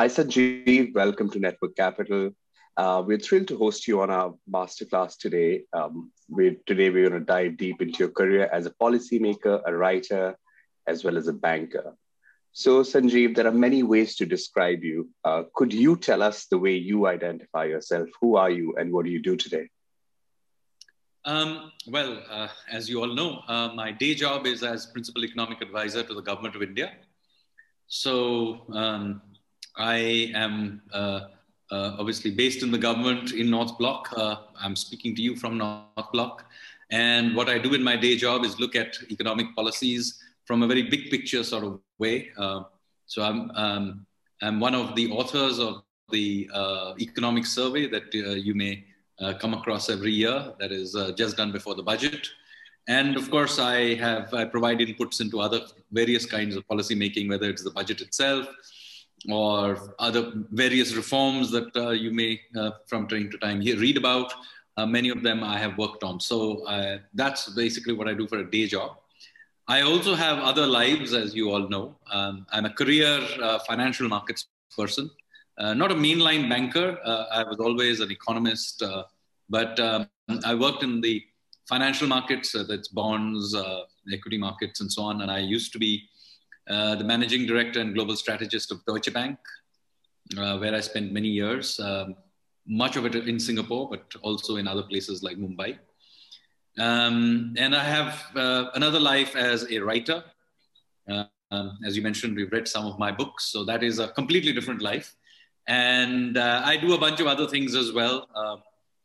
Hi, Sanjeev. Welcome to Network Capital. Uh, we're thrilled to host you on our masterclass today. Um, we, today, we're going to dive deep into your career as a policymaker, a writer, as well as a banker. So, Sanjeev, there are many ways to describe you. Uh, could you tell us the way you identify yourself? Who are you and what do you do today? Um, well, uh, as you all know, uh, my day job is as Principal Economic Advisor to the Government of India. So, um, I am uh, uh, obviously based in the government in North Block. Uh, I'm speaking to you from North Block. And what I do in my day job is look at economic policies from a very big picture sort of way. Uh, so I'm, um, I'm one of the authors of the uh, economic survey that uh, you may come across every year that is just done before the budget. And of course, I have I provide inputs into other various kinds of policy making, whether it's the budget itself, or other various reforms that uh, you may, uh, from time to time, hear, read about. Uh, many of them I have worked on. So uh, that's basically what I do for a day job. I also have other lives, as you all know. Um, I'm a career uh, financial markets person, uh, not a mainline banker. I was always an economist, but um, I worked in the financial markets, that's bonds, equity markets, and so on. And I used to be uh, the managing director and global strategist of Deutsche Bank, uh, where I spent many years, um, much of it in Singapore, but also in other places like Mumbai. Um, and I have uh, another life as a writer. Uh, um, as you mentioned, we've read some of my books, so that is a completely different life. And uh, I do a bunch of other things as well.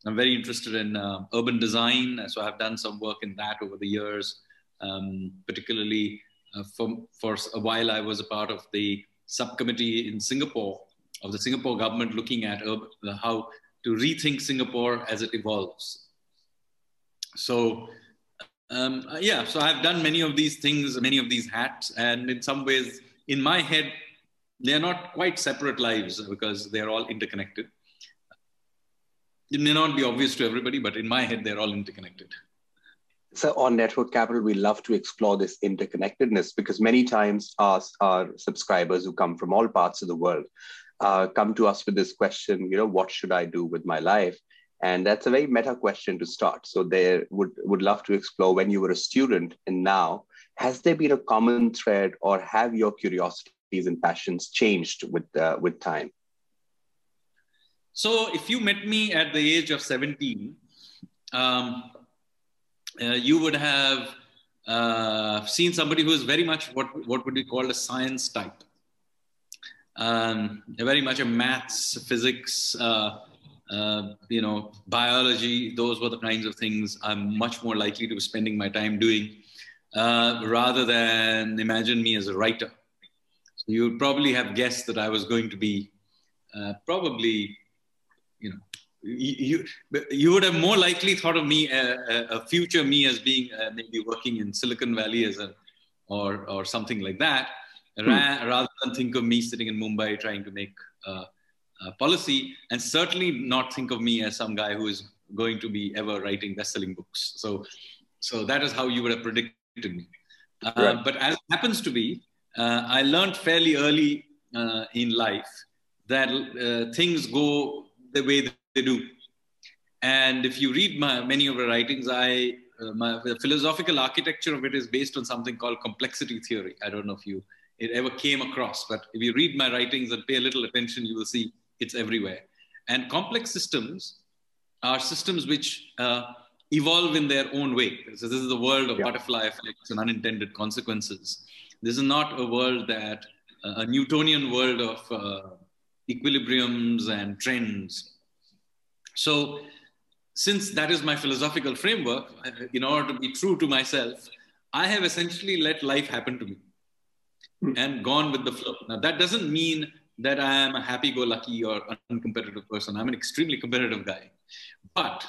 I'm very interested in urban design, so I've done some work in that over the years, um, particularly uh, for, for a while, I was a part of the subcommittee in Singapore of the Singapore government looking at uh, how to rethink Singapore as it evolves. So, um, yeah, so I've done many of these things, many of these hats, and in some ways, in my head, they're not quite separate lives because they're all interconnected. It may not be obvious to everybody, but in my head, they're all interconnected. So on Network Capital, we love to explore this interconnectedness because many times our, our subscribers who come from all parts of the world uh, come to us with this question, you know, what should I do with my life? And that's a very meta question to start. So they would, would love to explore when you were a student and now, has there been a common thread or have your curiosities and passions changed with, uh, with time? So if you met me at the age of 17, um, uh, you would have uh, seen somebody who is very much what, what would be called a science type. Um, very much a maths, physics, uh, uh, you know, biology. Those were the kinds of things I'm much more likely to be spending my time doing, uh, rather than imagine me as a writer. So you would probably have guessed that I was going to be uh, probably, you know, you you would have more likely thought of me uh, uh, a future me as being uh, maybe working in Silicon Valley as a or or something like that, hmm. rather than think of me sitting in Mumbai trying to make uh, policy, and certainly not think of me as some guy who is going to be ever writing best-selling books. So so that is how you would have predicted me. Uh, right. But as happens to be, uh, I learned fairly early in life that things go the way they do. And if you read my, many of my writings, I uh, my, the philosophical architecture of it is based on something called complexity theory. I don't know if you it ever came across, but if you read my writings and pay a little attention, you will see it's everywhere. And complex systems are systems which uh, evolve in their own way. So this is the world of yeah. butterfly effects and unintended consequences. This is not a world that uh, a Newtonian world of uh, equilibriums and trends so, since that is my philosophical framework, in order to be true to myself, I have essentially let life happen to me mm. and gone with the flow. Now, that doesn't mean that I am a happy go lucky or uncompetitive person. I'm an extremely competitive guy. But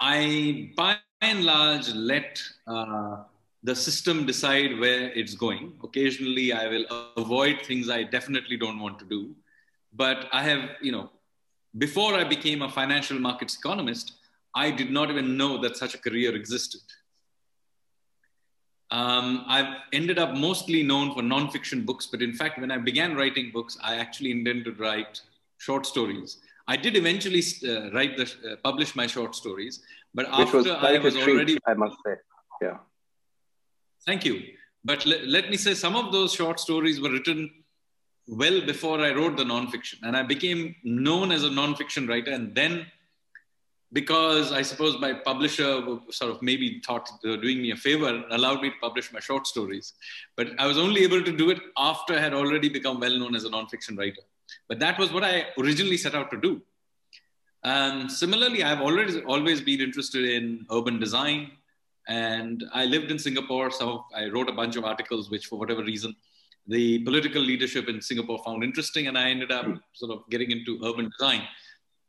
I, by and large, let uh, the system decide where it's going. Occasionally, I will avoid things I definitely don't want to do But I have, you know, before I became a financial markets economist, I did not even know that such a career existed. Um, I've ended up mostly known for nonfiction books, but in fact, when I began writing books, I actually intended to write short stories. I did eventually uh, write the uh, publish my short stories, but Which after was I was already, I must say, yeah. Thank you. But le- let me say, some of those short stories were written well before I wrote the nonfiction, and I became known as a nonfiction writer, and then because I suppose my publisher sort of maybe thought doing me a favor and allowed me to publish my short stories. But I was only able to do it after I had already become well known as a nonfiction writer. But that was what I originally set out to do. Um, similarly, I've already always been interested in urban design. And I lived in Singapore, so I wrote a bunch of articles, which for whatever reason, the political leadership in Singapore found interesting, and I ended up sort of getting into urban design.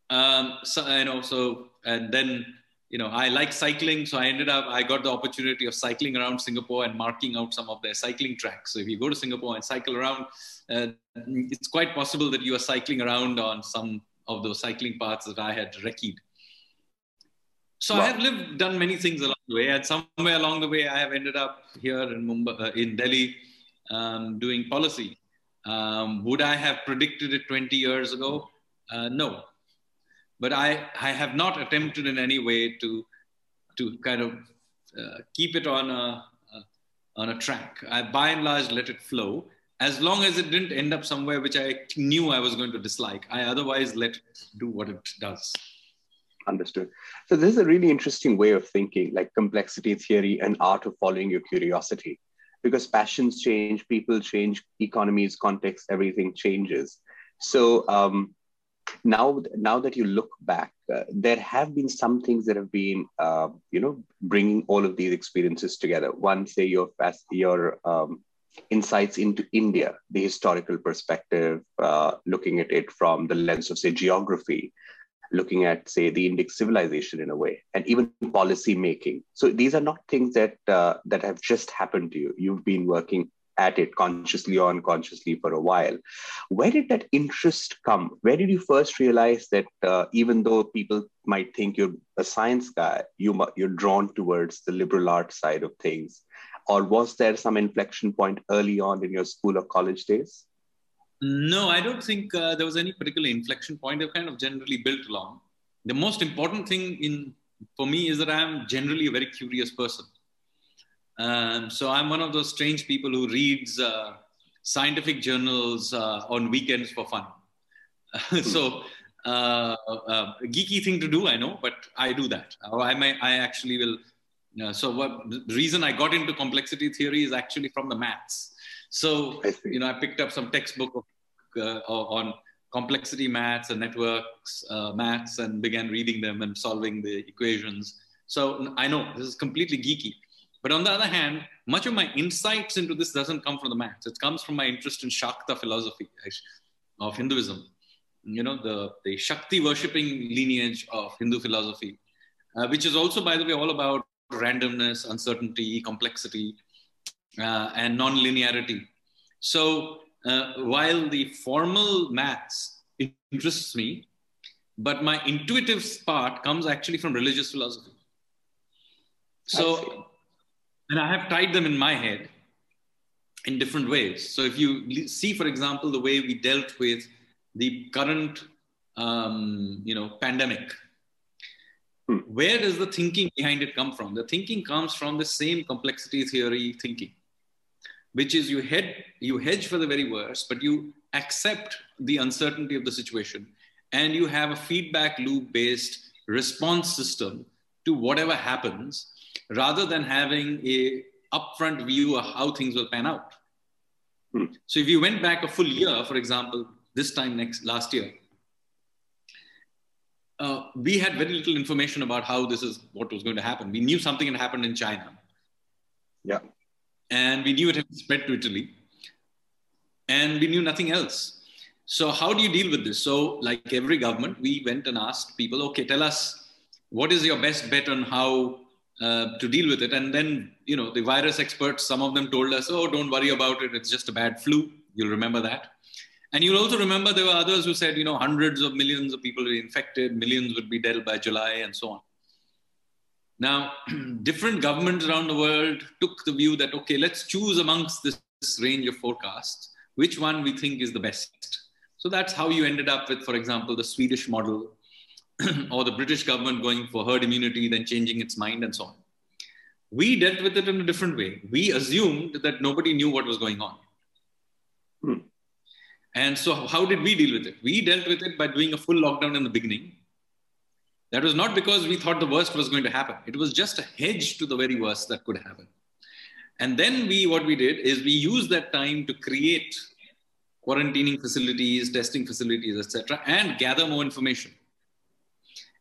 Um, so you know, so and then you know, I like cycling, so I ended up I got the opportunity of cycling around Singapore and marking out some of their cycling tracks. So if you go to Singapore and cycle around, uh, it's quite possible that you are cycling around on some of those cycling paths that I had recceed. So wow. I have lived, done many things along the way, and somewhere along the way, I have ended up here in Mumbai, uh, in Delhi, um, doing policy. Um, would I have predicted it 20 years ago? Uh, no, but I, I have not attempted in any way to, to kind of uh, keep it on a, a, on a track. I, by and large, let it flow as long as it didn't end up somewhere which I knew I was going to dislike. I otherwise let it do what it does. Understood. So this is a really interesting way of thinking, like complexity theory and art of following your curiosity, because passions change, people change, economies, context, everything changes. So um, now now that you look back uh, there have been some things that have been uh, you know bringing all of these experiences together. One say your your um, insights into india the historical perspective uh, looking at it from the lens of say geography looking at say the indic civilization in a way and even policy making. So these are not things that uh, that have just happened to you. You've been working at it consciously or unconsciously for a while. Where did that interest come? Where did you first realize that uh, even though people might think you're a science guy, you, you're drawn towards the liberal arts side of things? Or was there some inflection point early on in your school or college days? No, I don't think uh, there was any particular inflection point. I've kind of generally built along. The most important thing in for me is that I'm generally a very curious person. Um, so I'm one of those strange people who reads uh, scientific journals uh, on weekends for fun. so uh, uh, geeky thing to do, I know, but I do that. I may, I actually will. Uh, so what, the reason I got into complexity theory is actually from the maths. So you know, I picked up some textbook of, uh, on complexity maths and networks maths and began reading them and solving the equations. So I know this is completely geeky but on the other hand, much of my insights into this doesn't come from the maths. It comes from my interest in Shakta philosophy of Hinduism. You know, the, the Shakti worshipping lineage of Hindu philosophy, uh, which is also, by the way, all about randomness, uncertainty, complexity, uh, and non-linearity. So uh, while the formal maths interests me, but my intuitive part comes actually from religious philosophy. So and I have tied them in my head in different ways. So if you see, for example, the way we dealt with the current, um, you know, pandemic, hmm. where does the thinking behind it come from? The thinking comes from the same complexity theory thinking, which is you head you hedge for the very worst, but you accept the uncertainty of the situation, and you have a feedback loop based response system to whatever happens rather than having a upfront view of how things will pan out. Hmm. So if you went back a full year, for example, this time next last year, uh, we had very little information about how this is what was going to happen. We knew something had happened in China. Yeah. And we knew it had spread to Italy. And we knew nothing else. So how do you deal with this? So like every government, we went and asked people, okay, tell us what is your best bet on how uh, to deal with it. And then, you know, the virus experts, some of them told us, oh, don't worry about it. It's just a bad flu. You'll remember that. And you'll also remember there were others who said, you know, hundreds of millions of people be infected, millions would be dead by July, and so on. Now, different governments around the world took the view that, okay, let's choose amongst this, this range of forecasts which one we think is the best. So that's how you ended up with, for example, the Swedish model or the British government going for herd immunity, then changing its mind, and so on. We dealt with it in a different way. We assumed that nobody knew what was going on. Hmm. And so, how did we deal with it? We dealt with it by doing a full lockdown in the beginning. That was not because we thought the worst was going to happen. It was just a hedge to the very worst that could happen. And then we, what we did is we used that time to create quarantining facilities, testing facilities, etc., and gather more information.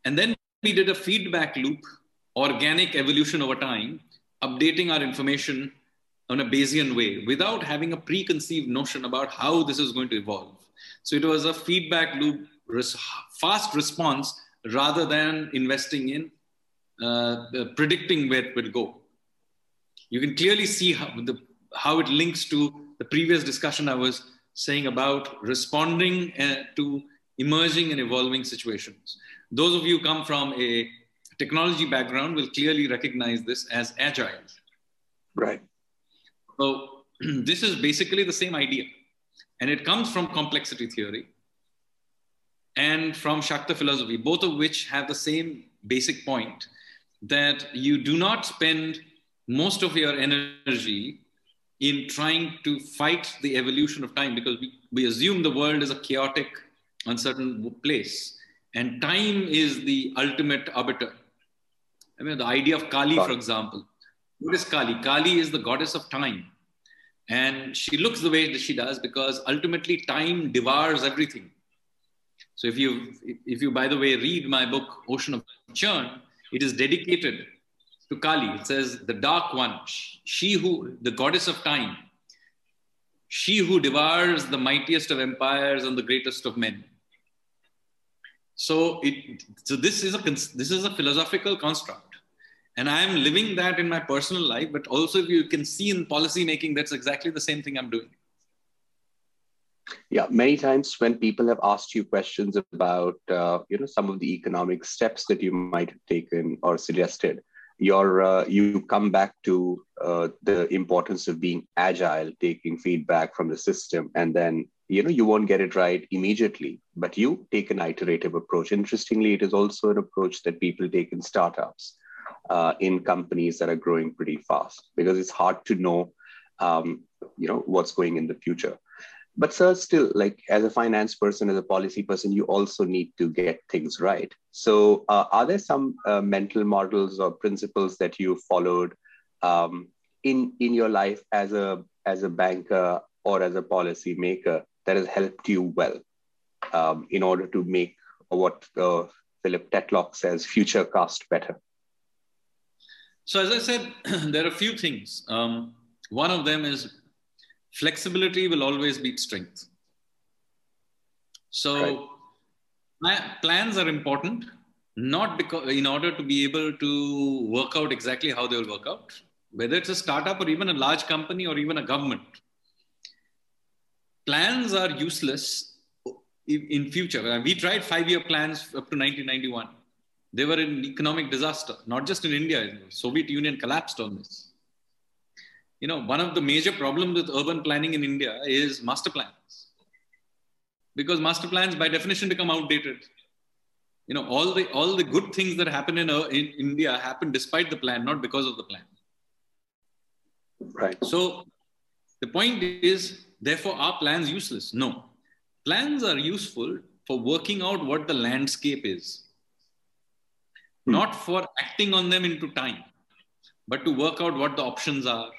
And then we did a feedback loop, organic evolution over time, updating our information on a Bayesian way without having a preconceived notion about how this is going to evolve. So it was a feedback loop, fast response rather than investing in uh, predicting where it would go. You can clearly see how, the, how it links to the previous discussion I was saying about responding uh, to emerging and evolving situations. Those of you come from a technology background will clearly recognize this as agile. Right. So this is basically the same idea. And it comes from complexity theory and from Shakta philosophy, both of which have the same basic point that you do not spend most of your energy in trying to fight the evolution of time because we, we assume the world is a chaotic, uncertain place. And time is the ultimate arbiter. I mean, the idea of Kali, for example. What is Kali? Kali is the goddess of time. And she looks the way that she does because ultimately time devours everything. So if you, if you, by the way, read my book, Ocean of Churn, it is dedicated to Kali. It says, the dark one, she who, the goddess of time, she who devours the mightiest of empires and the greatest of men. So, it, so this is a this is a philosophical construct, and I am living that in my personal life. But also, if you can see in policy making, that's exactly the same thing I'm doing. Yeah, many times when people have asked you questions about, uh, you know, some of the economic steps that you might have taken or suggested, you're uh, you come back to uh, the importance of being agile, taking feedback from the system, and then you know you won't get it right immediately, but you take an iterative approach. Interestingly, it is also an approach that people take in startups, uh, in companies that are growing pretty fast, because it's hard to know, um, you know, what's going in the future but sir still like as a finance person as a policy person you also need to get things right. So uh, are there some uh, mental models or principles that you followed um, in in your life as a as a banker or as a policy maker that has helped you well um, in order to make what uh, philip tetlock says future cast better? So as i said there are a few things. Um, one of them is flexibility will always beat strength. So right. plans are important, not because in order to be able to work out exactly how they will work out, whether it's a startup or even a large company or even a government. Plans are useless in future. We tried five-year plans up to 1991. They were an economic disaster, not just in India. Soviet Union collapsed on this you know, one of the major problems with urban planning in India is master plans. Because master plans, by definition, become outdated. You know, all the all the good things that happen in, uh, in India happen despite the plan, not because of the plan. Right. So the point is, therefore, are plans useless? No. Plans are useful for working out what the landscape is, hmm. not for acting on them into time, but to work out what the options are,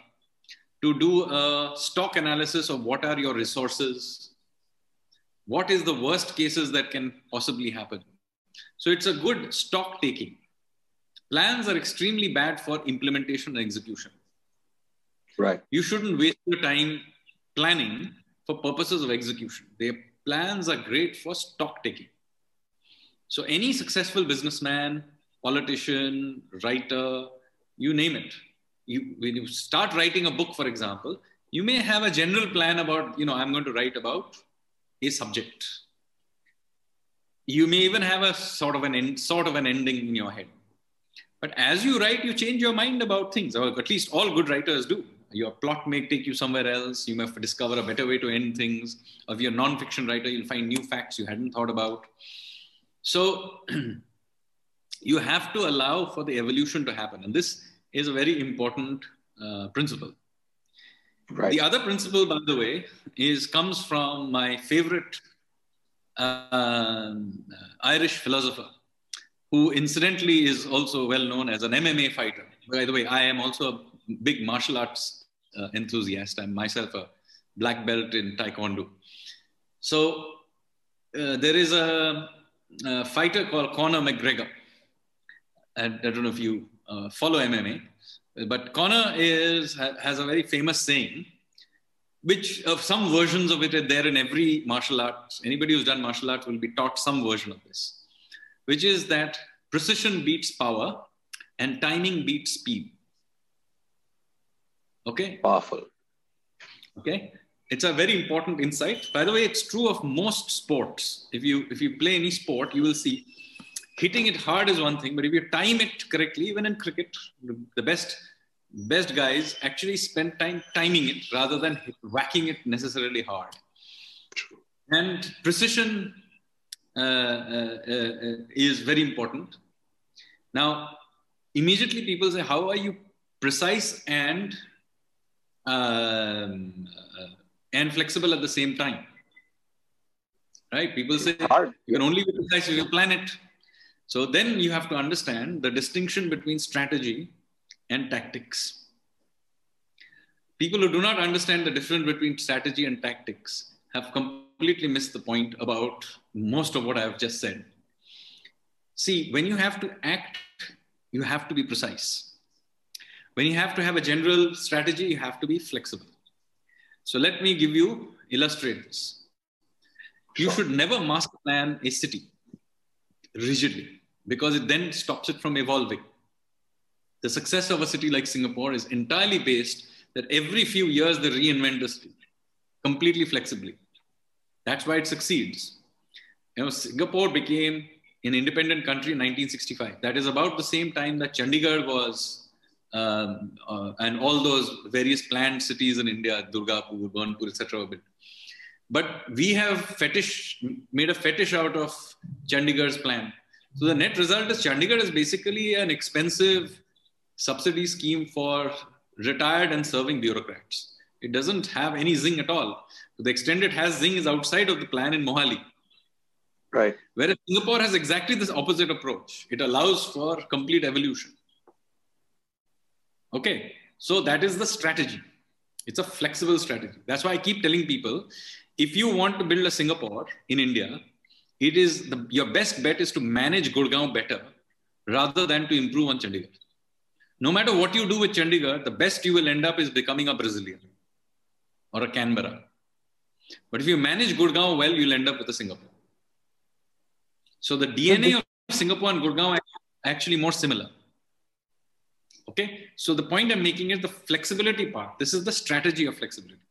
to do a stock analysis of what are your resources, what is the worst cases that can possibly happen. So it's a good stock taking. Plans are extremely bad for implementation and execution. Right. You shouldn't waste your time planning for purposes of execution. Their plans are great for stock taking. So any successful businessman, politician, writer, you name it, you, when you start writing a book, for example, you may have a general plan about, you know, I'm going to write about a subject. You may even have a sort of an end, sort of an ending in your head. But as you write, you change your mind about things, or at least all good writers do. Your plot may take you somewhere else. You may discover a better way to end things. If you're a non-fiction writer, you'll find new facts you hadn't thought about. So you have to allow for the evolution to happen. And this is a very important uh, principle. Right. The other principle, by the way, is comes from my favorite uh, Irish philosopher, who incidentally is also well known as an MMA fighter. By the way, I am also a big martial arts uh, enthusiast. I'm myself a black belt in Taekwondo. So uh, there is a, a, fighter called Conor McGregor. I, I don't know if you uh, follow MMA, but Conor is has a very famous saying, which of some versions of it are there in every martial arts. Anybody who's done martial arts will be taught some version of this, which is that precision beats power and timing beats speed. Okay. Powerful. Okay. It's a very important insight. By the way, it's true of most sports. If you if you play any sport, you will see hitting it hard is one thing, but if you time it correctly, even in cricket, the best best guys actually spend time timing it rather than whacking it necessarily hard. And precision uh, uh, uh, is very important. Now, immediately people say, "How are you precise and um, uh, and flexible at the same time?" Right? People say you can only be precise if you plan it. So then you have to understand the distinction between strategy and tactics. People who do not understand the difference between strategy and tactics have completely missed the point about most of what I've just said. See, when you have to act, you have to be precise. When you have to have a general strategy, you have to be flexible. So let me give you, illustrate this. You should never master plan a city rigidly because it then stops it from evolving. The success of a city like Singapore is entirely based that every few years they reinvent the city completely flexibly. That's why it succeeds. You know, Singapore became an independent country in 1965. That is about the same time that Chandigarh was, um, uh, and all those various planned cities in India, Durgapur, Burnpur, etc. But we have fetish, made a fetish out of Chandigarh's plan so the net result is Chandigarh is basically an expensive subsidy scheme for retired and serving bureaucrats. It doesn't have any zing at all. To the extent it has zing is outside of the plan in Mohali. Right. Whereas Singapore has exactly this opposite approach. It allows for complete evolution. Okay. So that is the strategy. It's a flexible strategy. That's why I keep telling people if you want to build a Singapore in India, it is the, your best bet is to manage Gurgaon better rather than to improve on Chandigarh. No matter what you do with Chandigarh, the best you will end up is becoming a Brasilia or a Canberra. But if you manage Gurgaon well, you'll end up with a Singapore. So the DNA of Singapore and Gurgaon are actually more similar. Okay, so the point I'm making is the flexibility part. This is the strategy of flexibility.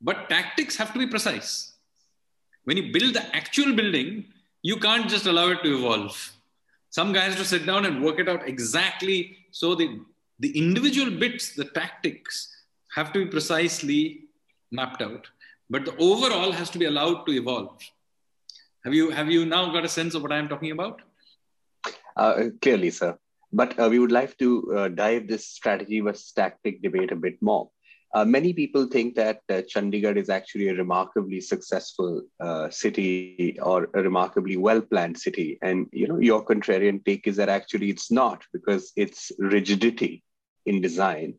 But tactics have to be precise. When you build the actual building, you can't just allow it to evolve. Some guy has to sit down and work it out exactly. So the, the individual bits, the tactics have to be precisely mapped out, but the overall has to be allowed to evolve. Have you, have you now got a sense of what I'm talking about? Uh, clearly, sir. But uh, we would like to uh, dive this strategy versus tactic debate a bit more. Uh, many people think that uh, Chandigarh is actually a remarkably successful uh, city or a remarkably well-planned city. And you know, your contrarian take is that actually it's not because its rigidity in design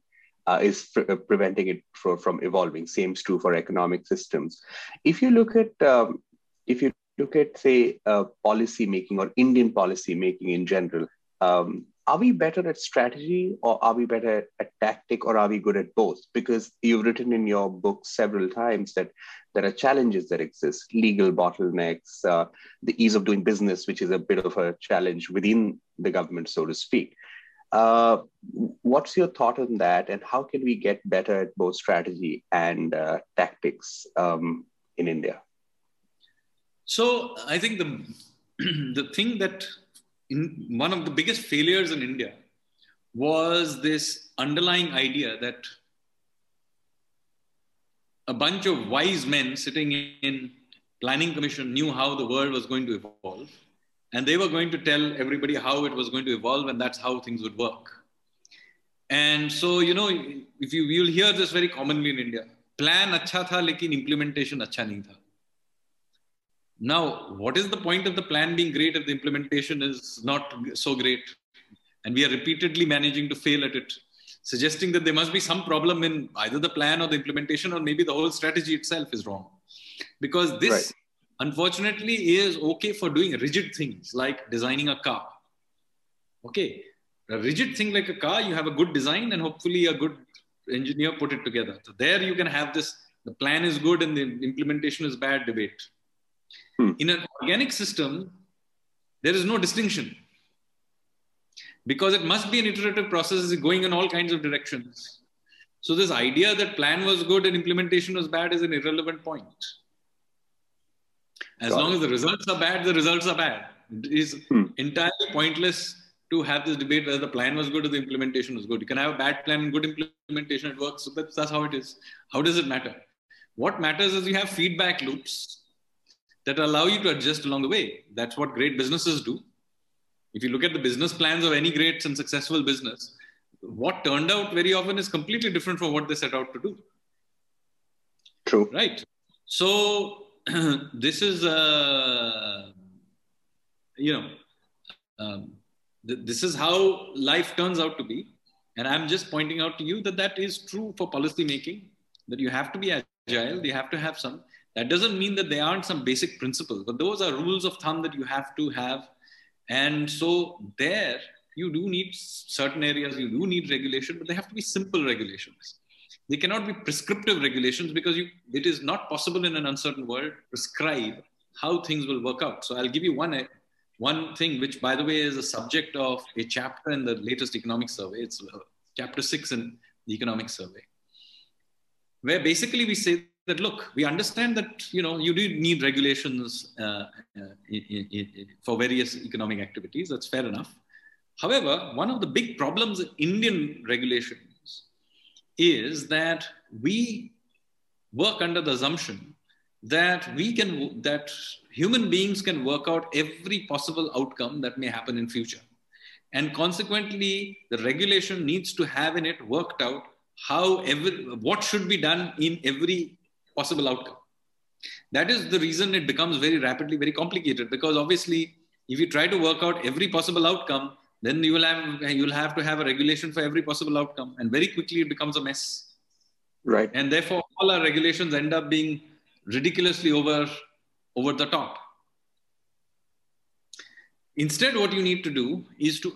uh, is uh, preventing it for, from evolving. Same is true for economic systems. If you look at um, if you look at say uh, policy making or Indian policy making in general, um, are we better at strategy or are we better at tactic or are we good at both? Because you've written in your book several times that there are challenges that exist legal bottlenecks, uh, the ease of doing business, which is a bit of a challenge within the government, so to speak. Uh, what's your thought on that, and how can we get better at both strategy and uh, tactics um, in India? So I think the the thing that in one of the biggest failures in India was this underlying idea that a bunch of wise men sitting in planning commission knew how the world was going to evolve and they were going to tell everybody how it was going to evolve and that's how things would work. And so you know if you you'll hear this very commonly in india. Plan acha tha lekin implementation acha nahi tha now what is the point of the plan being great if the implementation is not so great and we are repeatedly managing to fail at it suggesting that there must be some problem in either the plan or the implementation, or maybe the whole strategy itself is wrong. Because this, right. unfortunately, is okay for doing rigid things like designing a car. Okay, a rigid thing like a car, you have a good design and hopefully a good engineer put it together. So there you can have this the plan is good and the implementation is bad debate. Hmm. In an organic system, there is no distinction because it must be an iterative process going in all kinds of directions. So this idea that plan was good and implementation was bad is an irrelevant point. As Got long it. as the results are bad, the results are bad. It is hmm. entirely pointless to have this debate whether the plan was good or the implementation was good. You can have a bad plan and good implementation, it works. So that's, that's how it is. How does it matter? What matters is you have feedback loops that allow you to adjust along the way. That's what great businesses do. If you look at the business plans of any great and successful business, what turned out very often is completely different from what they set out to do. True. Right. So this is, uh, you know, um, th- this is how life turns out to be. And I'm just pointing out to you that that is true for policy making, that you have to be agile, you have to have some. That doesn't mean that there aren't some basic principles, but those are rules of thumb that you have to have and so there you do need certain areas, you do need regulation, but they have to be simple regulations. They cannot be prescriptive regulations because you, it is not possible in an uncertain world prescribe how things will work out. So I'll give you one, one thing, which by the way is a subject of a chapter in the latest economic survey. It's uh, chapter six in the economic survey, where basically we say that look, we understand that you know you do need regulations uh, uh, for various economic activities. That's fair enough. However, one of the big problems in Indian regulations is that we work under the assumption that we can that human beings can work out every possible outcome that may happen in future and consequently the regulation needs to have in it worked out how every, what should be done in every possible outcome. That is the reason it becomes very rapidly very complicated because obviously, if you try to work out every possible outcome, then you will have you'll have to have a regulation for every possible outcome, and very quickly it becomes a mess. Right. And therefore, all our regulations end up being ridiculously over over the top. Instead, what you need to do is to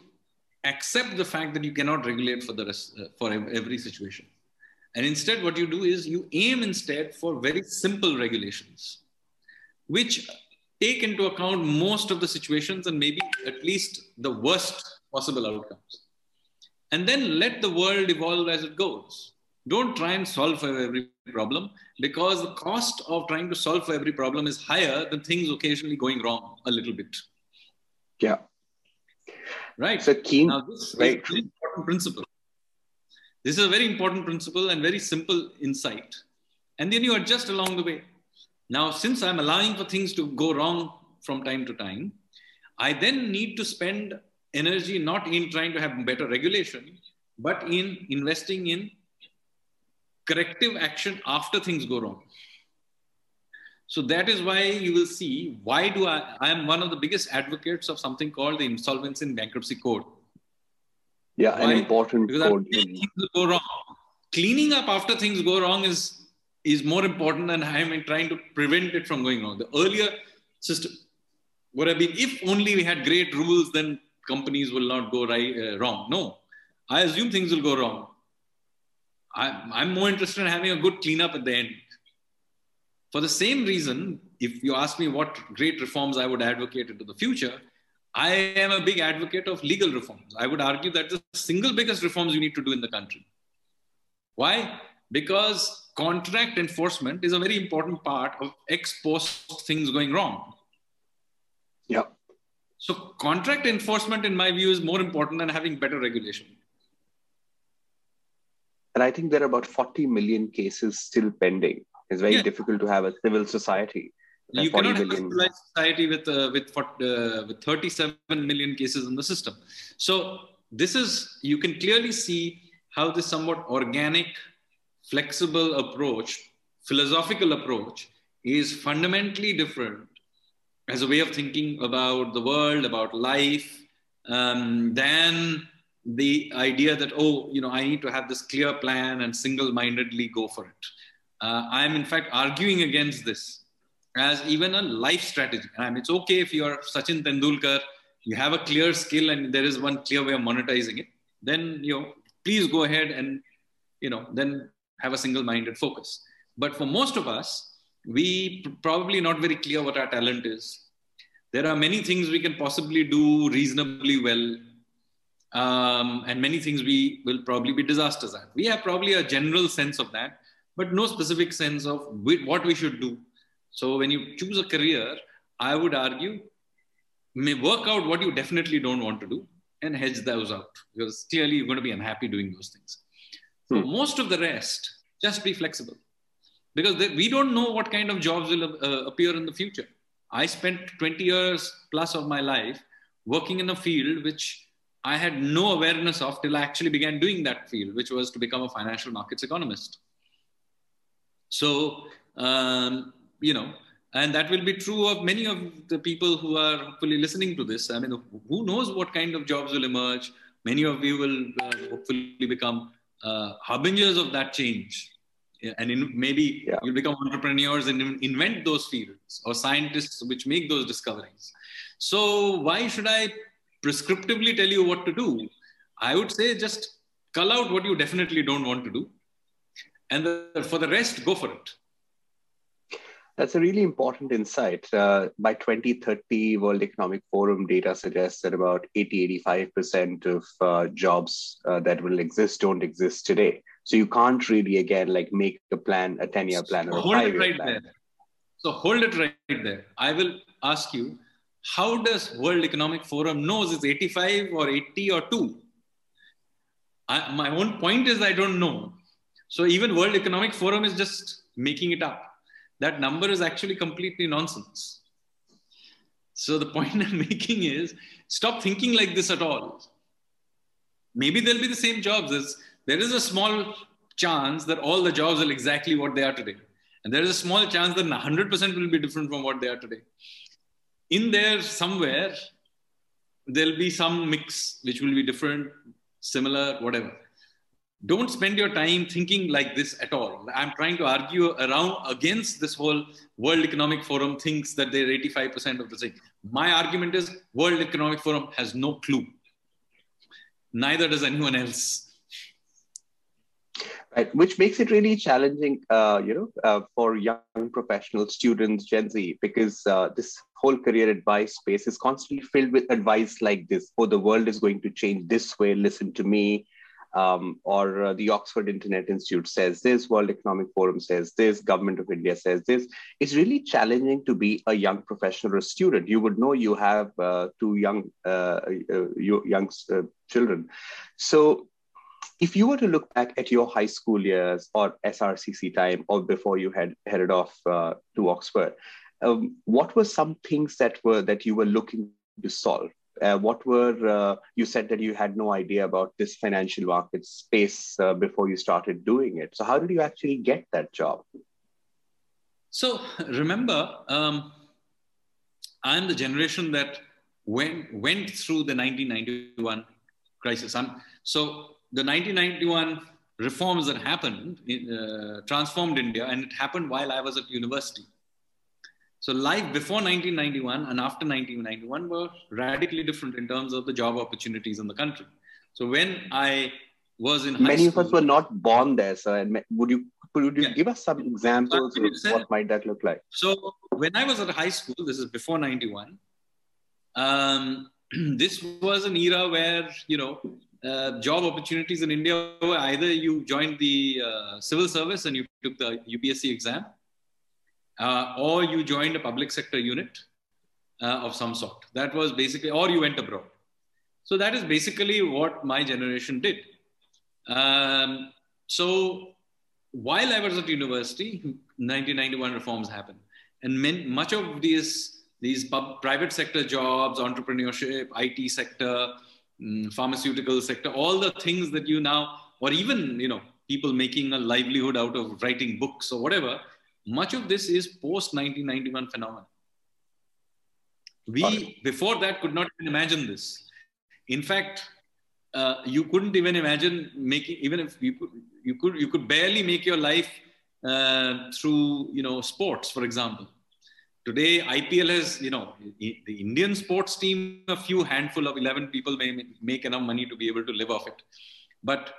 accept the fact that you cannot regulate for the rest, uh, for every situation. And instead, what you do is you aim instead for very simple regulations, which take into account most of the situations and maybe at least the worst possible outcomes. And then let the world evolve as it goes. Don't try and solve for every problem because the cost of trying to solve for every problem is higher than things occasionally going wrong a little bit. Yeah. Right. So keen. Now, this right. is an important principle. This is a very important principle and very simple insight. And then you adjust along the way. Now, since I'm allowing for things to go wrong from time to time, I then need to spend energy not in trying to have better regulation, but in investing in corrective action after things go wrong. So that is why you will see why do I, I am one of the biggest advocates of something called the Insolvency and Bankruptcy Code. Yeah, Why? an important because code. Things go wrong. Cleaning up after things go wrong is is more important than I am trying to prevent it from going wrong. The earlier system would have been if only we had great rules, then companies will not go right uh, wrong. No, I assume things will go wrong. I, I'm more interested in having a good cleanup at the end. For the same reason, if you ask me what great reforms I would advocate into the future, I am a big advocate of legal reforms. I would argue that the single biggest reforms you need to do in the country. Why? Because contract enforcement is a very important part of ex post things going wrong. Yeah. So contract enforcement, in my view, is more important than having better regulation. And I think there are about 40 million cases still pending. It's very yeah. difficult to have a civil society. You cannot have a civilized society with uh, with uh, with 37 million cases in the system. So this is you can clearly see how this somewhat organic, flexible approach, philosophical approach, is fundamentally different as a way of thinking about the world, about life, um, than the idea that, oh, you know, I need to have this clear plan and single mindedly go for it. Uh, I'm, in fact, arguing against this as even a life strategy. Mean, it's okay if you're Sachin Tendulkar, you have a clear skill and there is one clear way of monetizing it, then, you know, please go ahead and, you know, then have a single minded focus. But for most of us, we probably not very clear what our talent is. There are many things we can possibly do reasonably well, um, and many things we will probably be disasters at. We have probably a general sense of that, but no specific sense of what we should do. So when you choose a career, I would argue, may work out what you definitely don't want to do and hedge those out because clearly you're going to be unhappy doing those things. So hmm. most of the rest, just be flexible because they, we don't know what kind of jobs will uh, appear in the future. I spent 20 years plus of my life working in a field which I had no awareness of till I actually began doing that field, which was to become a financial markets economist. So, um, you know, and that will be true of many of the people who are hopefully listening to this. I mean, who knows what kind of jobs will emerge? Many of you will uh, hopefully become uh, harbingers of that change and in, maybe yeah. you'll become entrepreneurs and invent those fields or scientists which make those discoveries so why should i prescriptively tell you what to do i would say just cull out what you definitely don't want to do and the, for the rest go for it that's a really important insight. Uh, by 2030, World Economic Forum data suggests that about 80 85% of uh, jobs uh, that will exist don't exist today. So you can't really, again, like make a plan, a 10 year plan or a hold it right plan. there. So hold it right there. I will ask you how does World Economic Forum knows it's 85 or 80 or 2? I, my own point is I don't know. So even World Economic Forum is just making it up that number is actually completely nonsense. So the point I'm making is stop thinking like this at all. Maybe there'll be the same jobs. There's, there is a small chance that all the jobs are exactly what they are today. And there is a small chance that 100% will be different from what they are today. In there, somewhere, there'll be some mix which will be different, similar, whatever don't spend your time thinking like this at all. I'm trying to argue around against this whole World Economic Forum thinks that they're 85% of the thing. My argument is World Economic Forum has no clue. Neither does anyone else. Right, which makes it really challenging, uh, you know, uh, for young professional students, Gen Z, because uh, this whole career advice space is constantly filled with advice like this. Oh, the world is going to change this way. Listen to me um, or uh, the Oxford Internet Institute says this, World Economic Forum says this, Government of India says this. It's really challenging to be a young professional or student. You would know you have uh, two young uh, uh young uh, children. So if you were to look back at your high school years or SRCC time or before you had headed off uh, to Oxford, um, what were some things that were that you were looking to solve? Uh, what were uh, you said that you had no idea about this financial market space uh, before you started doing it. So how did you actually get that job? So remember um, i'm the generation that went, went through the 1991 crisis. I'm, so the 1991 reforms that happened uh, transformed india and it happened while i was at university so life before 1991 and after 1991 were radically different in terms of the job opportunities in the country. So when I was in many school, of us were not born there, sir. And would you could you yeah. give us some examples of what might that look like? So when I was at high school, this is before 91. Um, this was an era where you know uh, job opportunities in India were either you joined the uh, civil service and you took the UPSC exam, uh, or you joined a public sector unit, uh, of some sort. That was basically, or you went abroad. So that is basically what my generation did. Um, so while I was at university, 1991 reforms happened, and men, much of these these pub, private sector jobs, entrepreneurship, IT sector, um, pharmaceutical sector, all the things that you now, or even you know, people making a livelihood out of writing books or whatever, much of this is post 1991 phenomenon. We before that could not even imagine this. In fact, uh, you couldn't even imagine making even if you could, you could you could barely make your life uh, through you know sports, for example. Today, IPL has you know the Indian sports team, a few handful of eleven people may make enough money to be able to live off it, but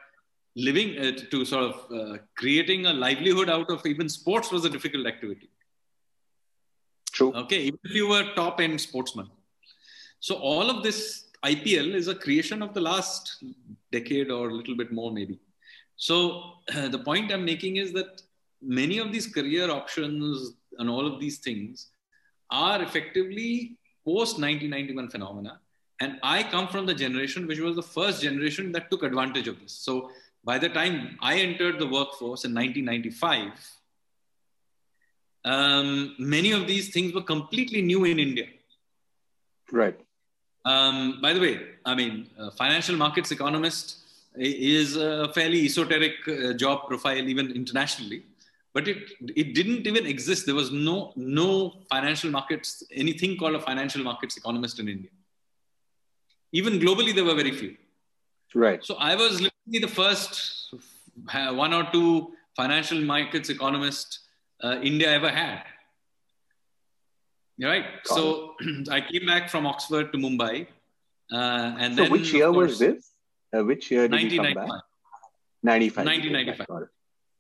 living uh, to sort of uh, creating a livelihood out of even sports was a difficult activity. True. Okay, even if you were top end sportsman. So all of this IPL is a creation of the last decade or a little bit more, maybe. So uh, the point I'm making is that many of these career options and all of these things are effectively post 1991 phenomena. And I come from the generation which was the first generation that took advantage of this. So by the time I entered the workforce in 1995, um, many of these things were completely new in India. Right. Um, by the way, I mean, financial markets economist is a fairly esoteric uh, job profile, even internationally. But it, it didn't even exist. There was no, no financial markets, anything called a financial markets economist in India. Even globally, there were very few. Right. So I was literally the first one or two financial markets economist uh, India ever had. Right. Got so I came back from Oxford to Mumbai. Uh, and so then, which year course, was this? Uh, which year did you come back? 95. 1995. Got it.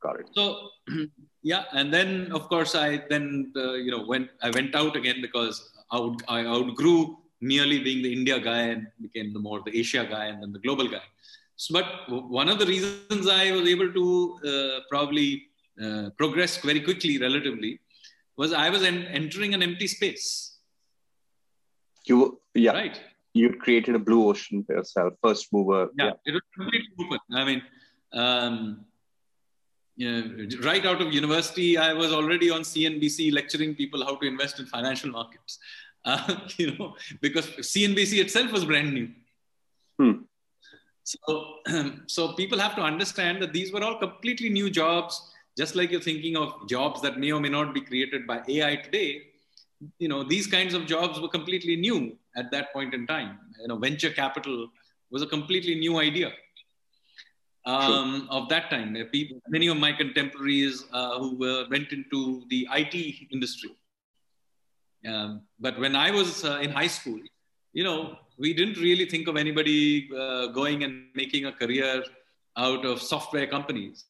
Got it. So yeah, and then of course I then uh, you know went I went out again because I, would, I outgrew merely being the India guy and became the more the Asia guy and then the global guy. So, but one of the reasons I was able to uh, probably uh, progress very quickly relatively was I was en- entering an empty space. You yeah. Right. You created a blue ocean for yourself, first mover. Yeah, yeah. it was completely open. I mean, um, yeah, right out of university, I was already on CNBC lecturing people how to invest in financial markets. Uh, you know, because CNBC itself was brand new. Hmm. So, so people have to understand that these were all completely new jobs just like you're thinking of jobs that may or may not be created by AI today, you know, these kinds of jobs were completely new at that point in time. You know, venture capital was a completely new idea um, of that time. People, many of my contemporaries uh, who were, went into the IT industry. Um, but when I was uh, in high school, you know, we didn't really think of anybody uh, going and making a career out of software companies.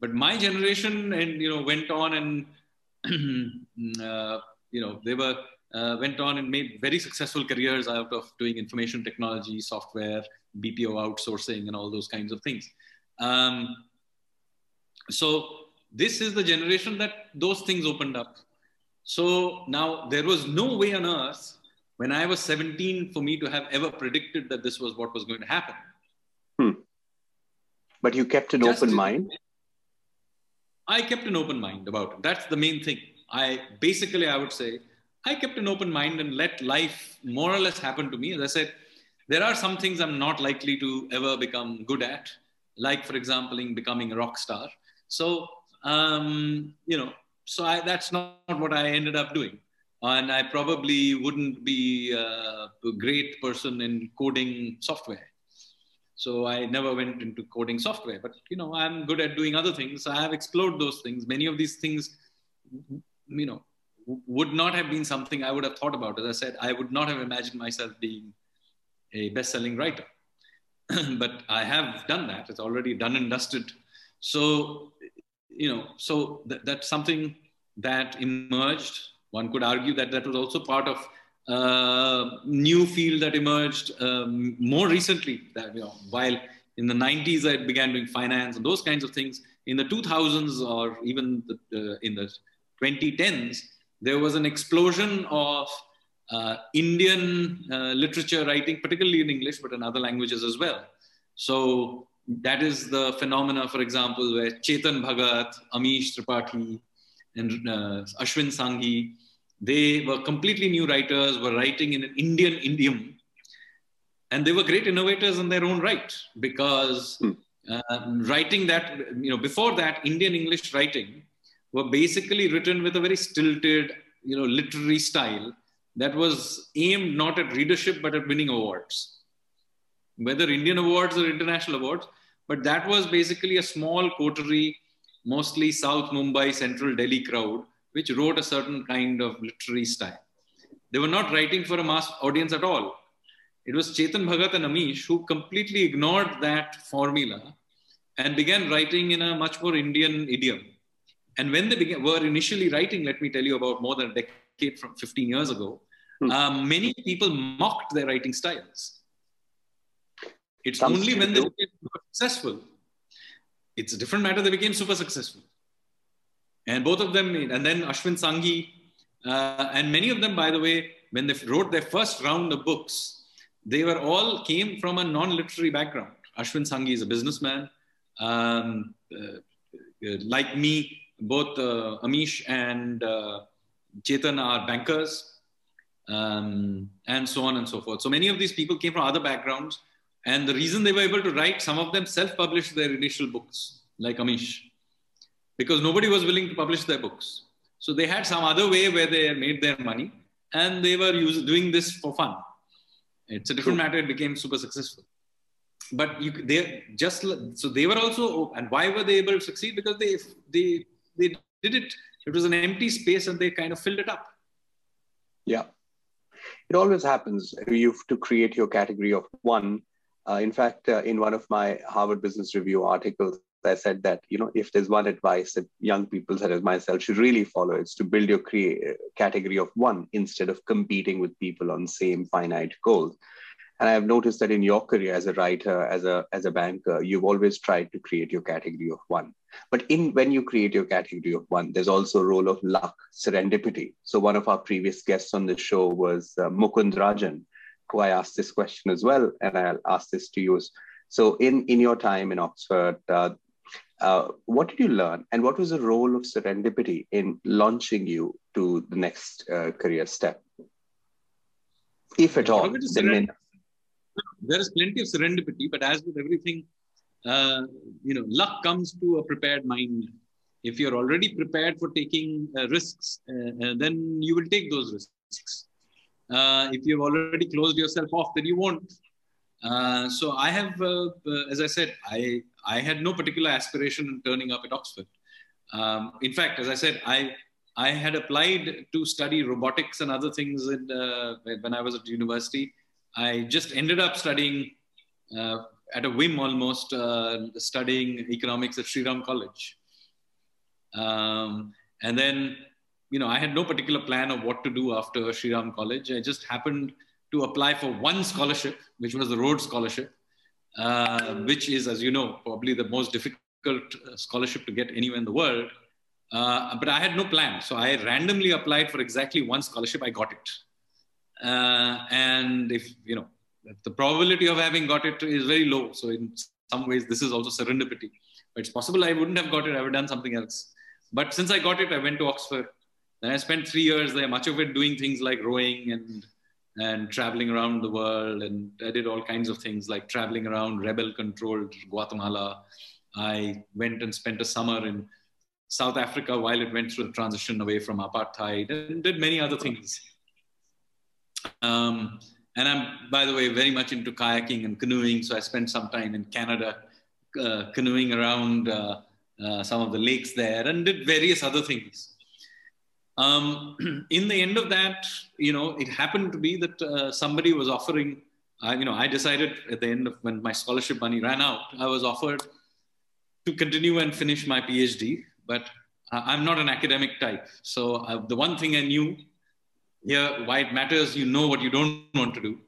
But my generation and you know went on and uh, you know they were uh, went on and made very successful careers out of doing information technology software bpo outsourcing and all those kinds of things. Um, so this is the generation that those things opened up. So now there was no way on earth when i was 17 for me to have ever predicted that this was what was going to happen hmm. but you kept an Just open mind I kept an open mind about it. That's the main thing. I basically, I would say, I kept an open mind and let life more or less happen to me. As I said, there are some things I'm not likely to ever become good at, like, for example, in becoming a rock star. So, um, you know, so I, that's not what I ended up doing. And I probably wouldn't be a great person in coding software. So I never went into coding software, but you know, I'm good at doing other things. I have explored those things. Many of these things, you know, would not have been something I would have thought about. As I said, I would not have imagined myself being a best-selling writer, but I have done that. It's already done and dusted. So, you know, so th- that's something that emerged. One could argue that that was also part of uh, new field that emerged um, more recently. That you know, while in the 90s I began doing finance and those kinds of things, in the 2000s or even the, uh, in the 2010s, there was an explosion of uh, Indian uh, literature writing, particularly in English, but in other languages as well. So that is the phenomena, for example, where Chetan Bhagat, Amish Tripathi, and uh, Ashwin Sanghi, they were completely new writers, were writing in an Indian idiom. And they were great innovators in their own right because hmm. uh, writing that, you know, before that, Indian English writing were basically written with a very stilted, you know, literary style that was aimed not at readership but at winning awards, whether Indian awards or international awards. But that was basically a small coterie, mostly South Mumbai, Central Delhi crowd, which wrote a certain kind of literary style. They were not writing for a mass audience at all. It was Chetan Bhagat and Amish who completely ignored that formula and began writing in a much more Indian idiom. And when they began, were initially writing, let me tell you about more than a decade from 15 years ago, Hmm. Um, many people mocked their writing styles. It's Sounds only when they became successful. It's a different matter. They became super successful, and both of them, and then Ashwin Sanghi, uh, and many of them, by the way, when they wrote their first round of books, they were all came from a non-literary background. Ashwin Sanghi is a businessman. Um, uh, like me, both uh, Amish and uh, Chetan are bankers um, and so on and so forth. So many of these people came from other backgrounds. And the reason they were able to write, some of them self published their initial books, like Amish, because nobody was willing to publish their books. So they had some other way where they made their money and they were use, doing this for fun. It's a different matter. It became super successful. But you, they just so they were also and why were they able to succeed? Because they they they did it. It was an empty space and they kind of filled it up. Yeah it always happens. You have to create your category of one. Uh, in fact, uh, in one of my Harvard Business Review articles, I said that you know if there's one advice that young people such as myself should really follow, it's to build your crea- category of one instead of competing with people on same finite goals. And I've noticed that in your career as a writer, as a as a banker, you've always tried to create your category of one. But in when you create your category of one, there's also a role of luck, serendipity. So one of our previous guests on the show was uh, Mukund Rajan, who I asked this question as well, and I'll ask this to you. So in in your time in Oxford, uh, uh, what did you learn, and what was the role of serendipity in launching you to the next uh, career step, if at all? there is plenty of serendipity, but as with everything, uh, you know, luck comes to a prepared mind. If you're already prepared for taking uh, risks, uh, then you will take those risks. Uh, if you've already closed yourself off, then you won't. Uh, so I have, as I said, I I had no particular aspiration in turning up at Oxford. Um, in fact, as I said, I I had applied to study robotics and other things in, when I was at university I just ended up studying uh, at a whim almost, uh, studying economics at Sriram College. Um, and then, you know, I had no particular plan of what to do after Sriram College. I just happened to apply for one scholarship, which was the Rhodes Scholarship, uh, which is, as you know, probably the most difficult uh, scholarship to get anywhere in the world. Uh, but I had no plan. So I randomly applied for exactly one scholarship. I got it. Uh, and if, you know, the probability of having got it is very low. So in some ways, this is also serendipity. But it's possible I wouldn't have got it. I would have done something else. But since I got it, I went to Oxford. Then I spent three years there, much of it doing things like rowing and and traveling around the world. And I did all kinds of things like traveling around rebel-controlled Guatemala. I went and spent a summer in South Africa while it went through the transition away from apartheid and did many other things. Um, and I'm, by the way, very much into kayaking and canoeing. So I spent some time in Canada uh, canoeing around uh, uh, some of the lakes there and did various other things. Um, in the end of that, you know, it happened to be that uh, somebody was offering, you know, I decided at the end of when my scholarship money ran out, I was offered to continue and finish my PhD, but I'm not an academic type. So uh, the one thing I knew here why it matters you know what you don't want to do.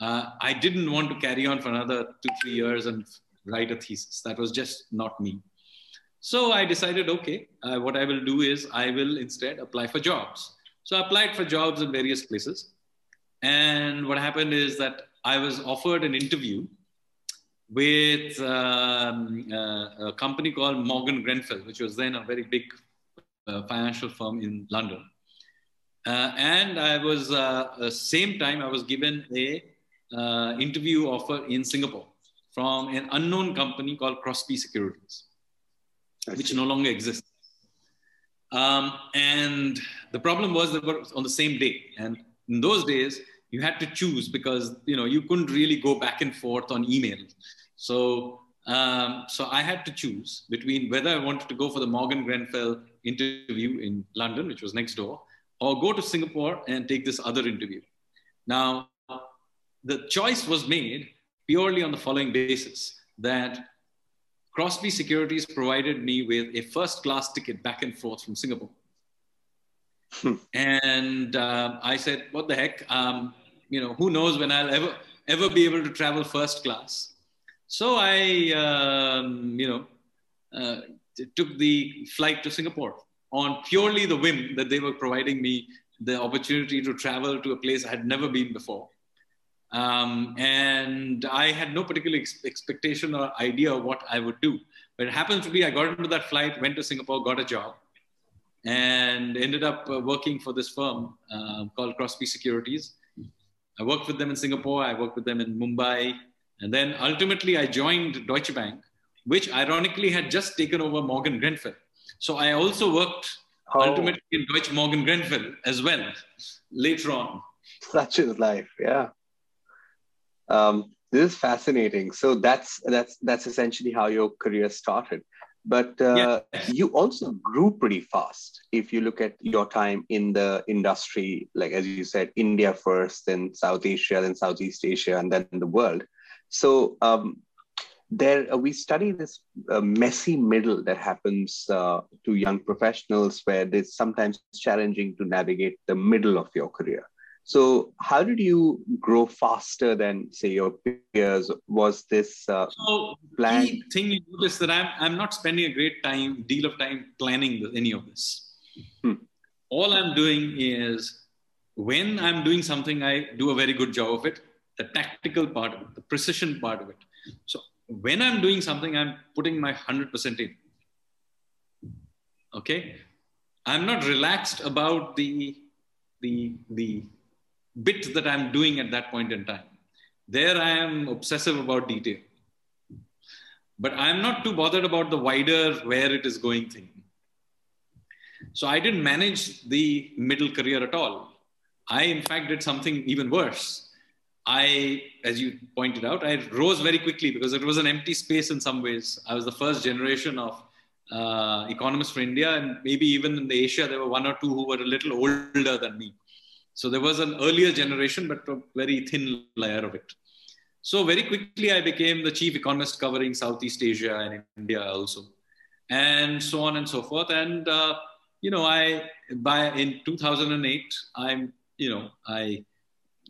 Uh, i didn't want to carry on for another two three years and write a thesis. That was just not me so i decided okay uh, what i will do is i will instead apply for jobs. So i applied for jobs in various places. And what happened is that I was offered an interview with um, uh, a company called Morgan Grenfell, which was then a very big uh, financial firm in London. Uh, and I was, uh, same time, I was given a uh, interview offer in Singapore from an unknown company called Crosby Securities, which no longer exists. Um, and the problem was that were on the same day. And in those days, you had to choose because you know you couldn't really go back and forth on email. So um, so I had to choose between whether I wanted to go for the Morgan Grenfell interview in London, which was next door, or go to Singapore and take this other interview. Now, the choice was made purely on the following basis that Crosby Securities provided me with a first class ticket back and forth from Singapore. Hmm. And uh, I said, what the heck? Um, you know, who knows when I'll ever, ever be able to travel first class. So I, um, you know, uh, took the flight to Singapore on purely the whim that they were providing me the opportunity to travel to a place I had never been before. Um, and I had no particular ex- expectation or idea of what I would do. But it happens to be I got into that flight, went to Singapore, got a job, and ended up uh, working for this firm uh, called Crosby Securities. I worked with them in Singapore, I worked with them in Mumbai, and then ultimately I joined Deutsche Bank, which ironically had just taken over Morgan Grenfell. So I also worked oh. ultimately in Deutsche Morgan Grenfell as well later on. Such is life, yeah. Um, this is fascinating. So that's that's that's essentially how your career started. But uh, yes. you also grew pretty fast. If you look at your time in the industry, like as you said, India first, then South Asia, then Southeast Asia, and then the world. So um, there, uh, we study this uh, messy middle that happens uh, to young professionals, where it's sometimes challenging to navigate the middle of your career. So, how did you grow faster than, say, your peers? Was this uh, so planned? The thing you notice that I'm, I'm not spending a great time, deal of time planning any of this. Hmm. All I'm doing is when I'm doing something, I do a very good job of it, the tactical part of it, the precision part of it. So, when I'm doing something, I'm putting my 100% in. Okay? I'm not relaxed about the, the, the bit that I'm doing at that point in time. There I am obsessive about detail. But I'm not too bothered about the wider where it is going thing. So I didn't manage the middle career at all. I, in fact, did something even worse. I, as you pointed out, I rose very quickly because it was an empty space in some ways. I was the first generation of uh, economists for India, and maybe even in the Asia, there were one or two who were a little older than me. So there was an earlier generation, but a very thin layer of it. So very quickly, I became the chief economist covering Southeast Asia and India also, and so on and so forth. And uh, you know, I by in 2008, I'm you know I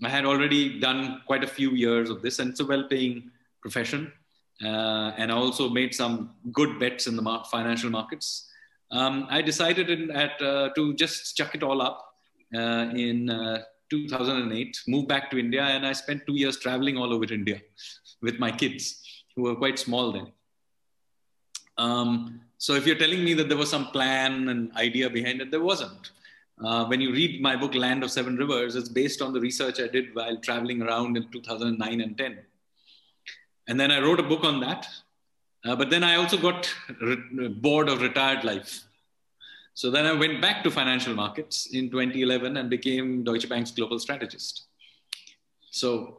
I had already done quite a few years of this, and it's a well-paying profession. Uh, and I also made some good bets in the financial markets. Um, I decided in, at, uh, to just chuck it all up in uh, 2008, moved back to India, and I spent two years traveling all over India with my kids, who were quite small then. Um, so if you're telling me that there was some plan and idea behind it, there wasn't. Uh, when you read my book Land of Seven Rivers, it's based on the research I did while traveling around in 2009 and 10. And then I wrote a book on that. Uh, but then I also got re- bored of retired life. So then I went back to financial markets in 2011 and became Deutsche Bank's global strategist. So,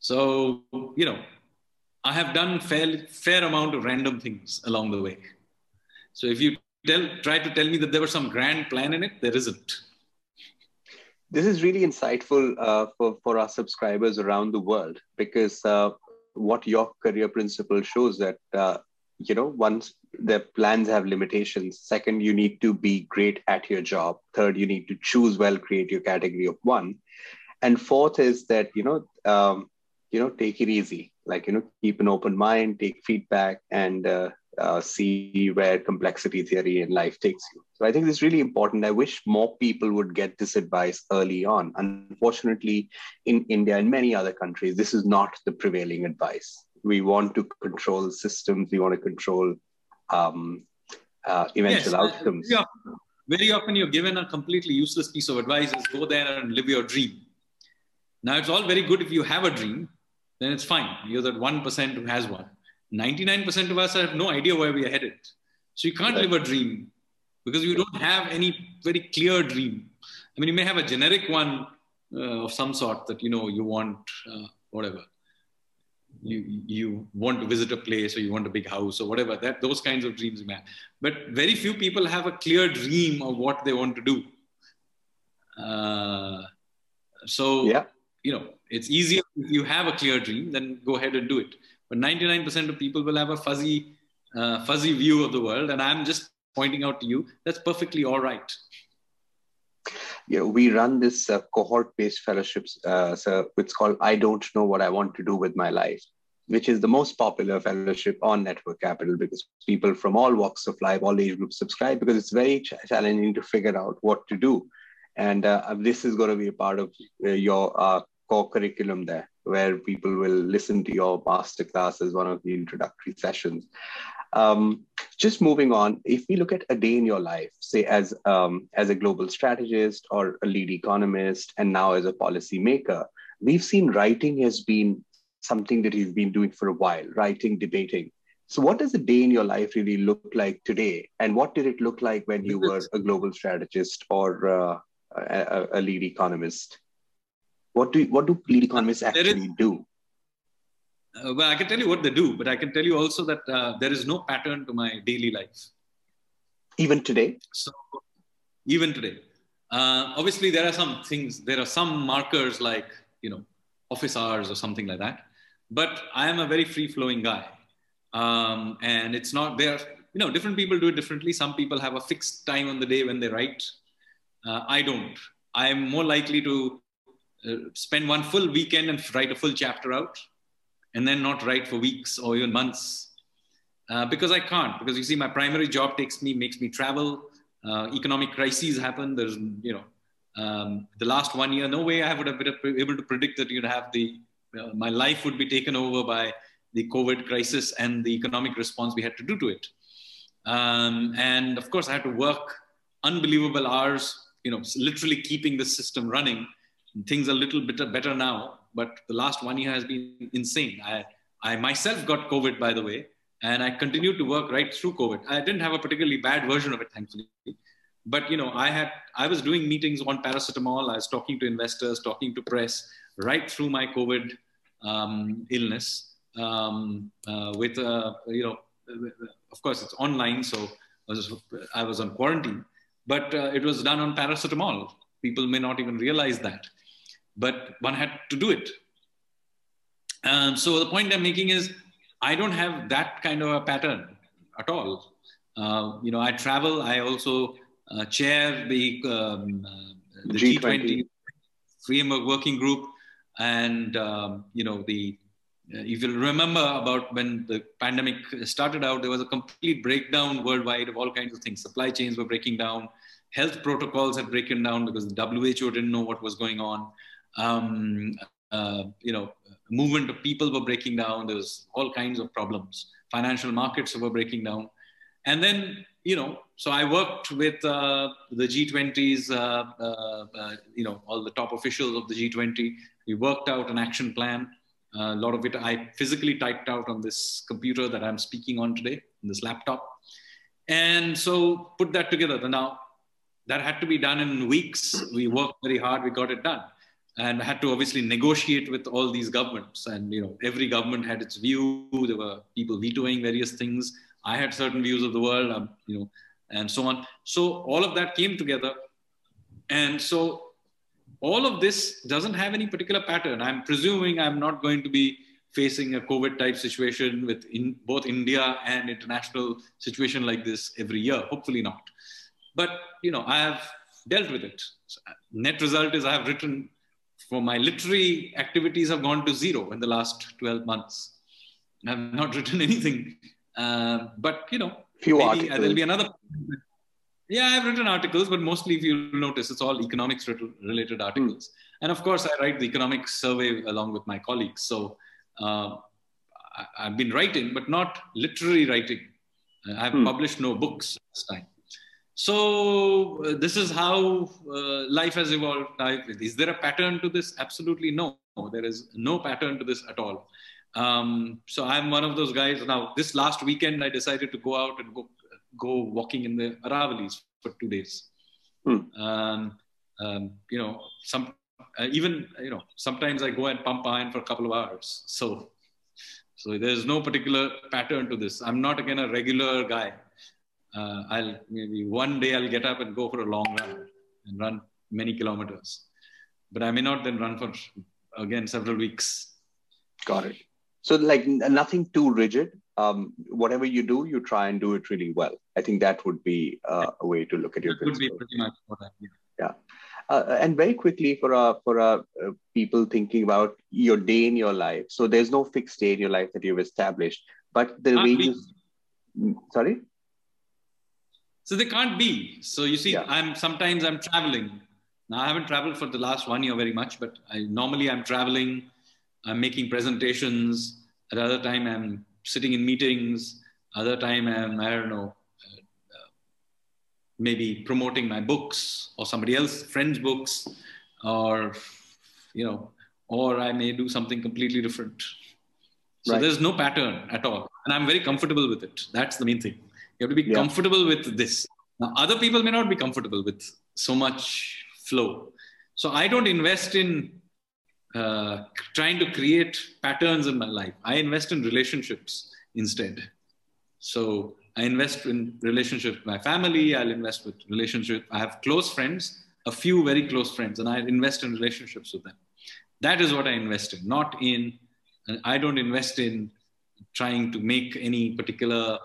so you know, I have done fair, fair amount of random things along the way. So if you tell, try to tell me that there was some grand plan in it, there isn't. This is really insightful uh, for, for our subscribers around the world because uh, what your career principle shows that uh, you know once the plans have limitations second you need to be great at your job third you need to choose well create your category of one and fourth is that you know um, you know take it easy like you know keep an open mind take feedback and uh, uh, see where complexity theory in life takes you. So I think it's really important. I wish more people would get this advice early on. Unfortunately, in India and many other countries, this is not the prevailing advice. We want to control systems. We want to control um, uh, eventual yes, outcomes. Very often, very often, you're given a completely useless piece of advice: is go there and live your dream. Now, it's all very good if you have a dream, then it's fine. You're that one percent who has one 99% of us have no idea where we are headed. So you can't right. live a dream because you don't have any very clear dream. I mean, you may have a generic one uh, of some sort that, you know, you want uh, whatever. You, you want to visit a place or you want a big house or whatever that those kinds of dreams you have but very few people have a clear dream of what they want to do uh, so yeah you know it's easier if you have a clear dream then go ahead and do it but 99% of people will have a fuzzy, uh, fuzzy view of the world. And I'm just pointing out to you that's perfectly all right. Yeah, we run this uh, cohort-based fellowships. Uh, so it's called "I Don't Know What I Want to Do with My Life," which is the most popular fellowship on Network Capital because people from all walks of life, all age groups subscribe because it's very ch- challenging to figure out what to do. And uh, this is going to be a part of uh, your uh, core curriculum there where people will listen to your masterclass as one of the introductory sessions. Um, just moving on, if we look at a day in your life, say as um, as a global strategist or a lead economist, and now as a policymaker, we've seen writing has been something that you've been doing for a while, writing, debating. So, what does a day in your life really look like today, and what did it look like when you were a global strategist or uh, a, a lead economist? What do what do lead economists actually is, do? Uh, well, I can tell you what they do, but I can tell you also that uh, there is no pattern to my daily life. Even today. So, even today, uh, obviously there are some things. There are some markers like you know office hours or something like that. But I am a very free flowing guy, um, and it's not there. You know, different people do it differently. Some people have a fixed time on the day when they write. Uh, I don't. I am more likely to uh, spend one full weekend and write a full chapter out and then not write for weeks or even months uh, because I can't. Because you see, my primary job takes me, makes me travel. Uh, economic crises happen. There's, you know, um, the last one year, no way I would have been able to predict that you'd have the, uh, my life would be taken over by the COVID crisis and the economic response we had to do to it. Um, and of course, I had to work unbelievable hours, you know, literally keeping the system running things are a little bit better now, but the last one year has been insane. I, I myself got COVID, by the way, and I continued to work right through COVID. I didn't have a particularly bad version of it, thankfully. But you know, I had I was doing meetings on paracetamol. I was talking to investors, talking to press, right through my COVID um, illness. Um, uh, with uh, you know, of course, it's online, so I was, I was on quarantine, but uh, it was done on paracetamol. People may not even realize that but one had to do it. Um, so the point I'm making is, I don't have that kind of a pattern at all. Uh, you know, I travel. I also uh, chair the um, uh, the G20. G20 framework working group, and um, you know the. Uh, if you remember about when the pandemic started out, there was a complete breakdown worldwide of all kinds of things. Supply chains were breaking down, health protocols had broken down because the WHO didn't know what was going on um, uh, you know, movement of people were breaking down. There was all kinds of problems. Financial markets were breaking down. And then, you know, so I worked with uh, the G20s, uh, uh, uh, you know, all the top officials of the G20. We worked out an action plan. a lot of it I physically typed out on this computer that I'm speaking on today, this laptop. And so put that together. Now, that had to be done in weeks. We worked very hard, we got it done and had to obviously negotiate with all these governments. And you know every government had its view. There were people vetoing various things. I had certain views of the world um, you know and so on. So all of that came together. And so all of this doesn't have any particular pattern. I'm presuming i'm not going to be facing a covid type situation with in both india and international situation like this every year. Hopefully not. But you know i have dealt with it. Net result is i have written for my literary activities have gone to zero in the last 12 months. I've not written anything Uh, but you know, few maybe, articles. Uh, there'll be another. Yeah, I've written articles, but mostly, if you notice, it's all economics related articles. Mm. And of course, I write the economics survey along with my colleagues. So uh, I, have been writing, but not literary writing. I've mm. published no books this time. So uh, this is how uh, life has evolved. Is there a pattern to this? Absolutely no. There is no pattern to this at all. Um, so I'm one of those guys. Now, this last weekend, I decided to go out and go go walking in the Aravalis for two days. Hmm. Um, um, you know, some uh, even you know sometimes I go and pump iron for a couple of hours. So, so there's no particular pattern to this. I'm not again a regular guy. Uh, I'll maybe one day I'll get up and go for a long run and run many kilometers, but I may not then run for again several weeks. Got it. So like nothing too rigid. Um, whatever you do, you try and do it really well. I think that would be uh, a way to look at your. That would be pretty much what I mean. Yeah. Uh, and very quickly for uh, for uh, people thinking about your day in your life. So there's no fixed day in your life that you've established, but the way you. Mm, sorry. So they can't be. So you see, yeah. I'm sometimes I'm traveling. Now I haven't traveled for the last one year very much, but I normally I'm traveling I'm making presentations. At other time, I'm sitting in meetings. Other time, I'm, I don't know, uh, maybe promoting my books or somebody else, friends' books, or, you know, or I may do something completely different. So right. there's no pattern at all. And I'm very comfortable with it. That's the main thing. You have to be yeah. comfortable with this. Now, other people may not be comfortable with so much flow. So I don't invest in uh, trying to create patterns in my life. I invest in relationships instead. So I invest in relationships with my family. I'll invest with relationships. I have close friends, a few very close friends, and I invest in relationships with them. That is what I invest in, not in, I don't invest in trying to make any particular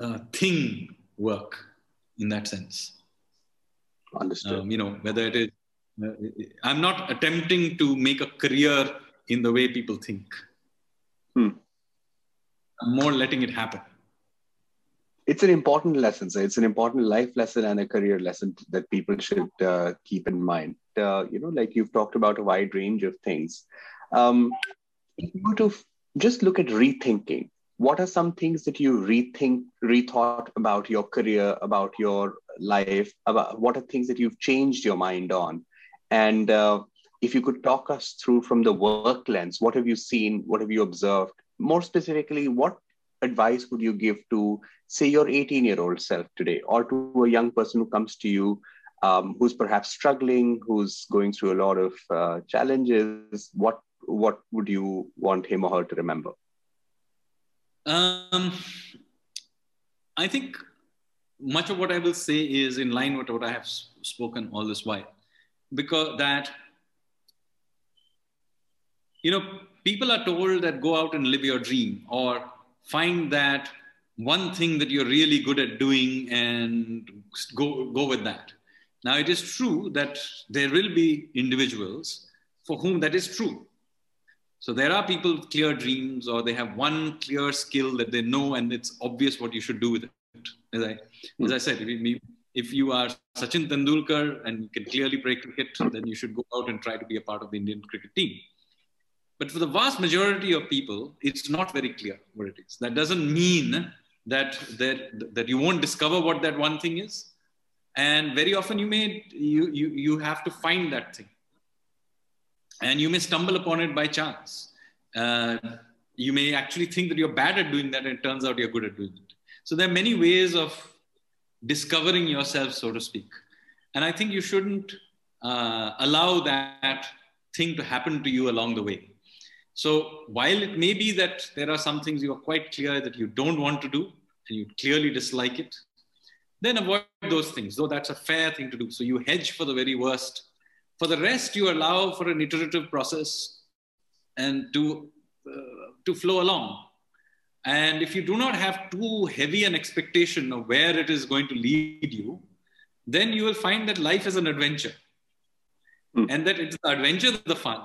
uh, thing work in that sense. Understood. Um, you know, whether it is uh, I'm not attempting to make a career in the way people think. Hmm. I'm more letting it happen. It's an important lesson. So it's an important life lesson and a career lesson that people should uh, keep in mind. Uh, you know, like you've talked about a wide range of things. Um, if you were to just look at rethinking, what are some things that you rethink, rethought about your career, about your life, about what are things that you've changed your mind on? And uh, if you could talk us through from the work lens, what have you seen? What have you observed? More specifically, what advice would you give to, say, your 18 year old self today, or to a young person who comes to you um, who's perhaps struggling, who's going through a lot of uh, challenges? What, what would you want him or her to remember? Um, I think much of what I will say is in line with what I have spoken all this while. Because that you know people are told that go out and live your dream or find that one thing that you're really good at doing and go, go with that. Now it is true that there will be individuals for whom that is true so there are people with clear dreams or they have one clear skill that they know and it's obvious what you should do with it as i as i said if you are Sachin Tendulkar and you can clearly play cricket, then you should go out and try to be a part of the Indian cricket team. But for the vast majority of people, it's not very clear what it is. That doesn't mean that, that, that you won't discover what that one thing is. And very often you may, you, you, you have to find that thing. And you may stumble upon it by chance. Uh, you may actually think that you're bad at doing that and it turns out you're good at doing it. So there are many ways of discovering yourself, so to speak. And I think you shouldn't uh, allow that thing to happen to you along the way. So while it may be that there are some things you are quite clear that you don't want to do and you clearly dislike it, then avoid those things, though that's a fair thing to do. So you hedge for the very worst. For the rest, you allow for an iterative process and to, uh, to flow along. And if you do not have too heavy an expectation of where it is going to lead you, then you will find that life is an adventure. Mm. And that it's the adventure that's the fun.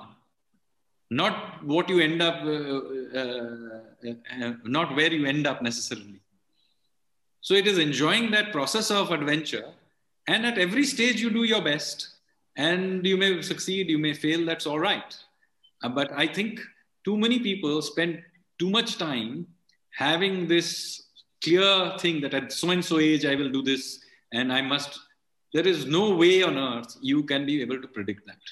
not what you end up, uh, uh, uh, not where you end up necessarily. So it is enjoying that process of adventure. And at every stage, you do your best. And you may succeed, you may fail, that's all right. Uh, but I think too many people spend too much time having this clear thing that at so and so age, I will do this and I must. There is no way on earth you can be able to predict that.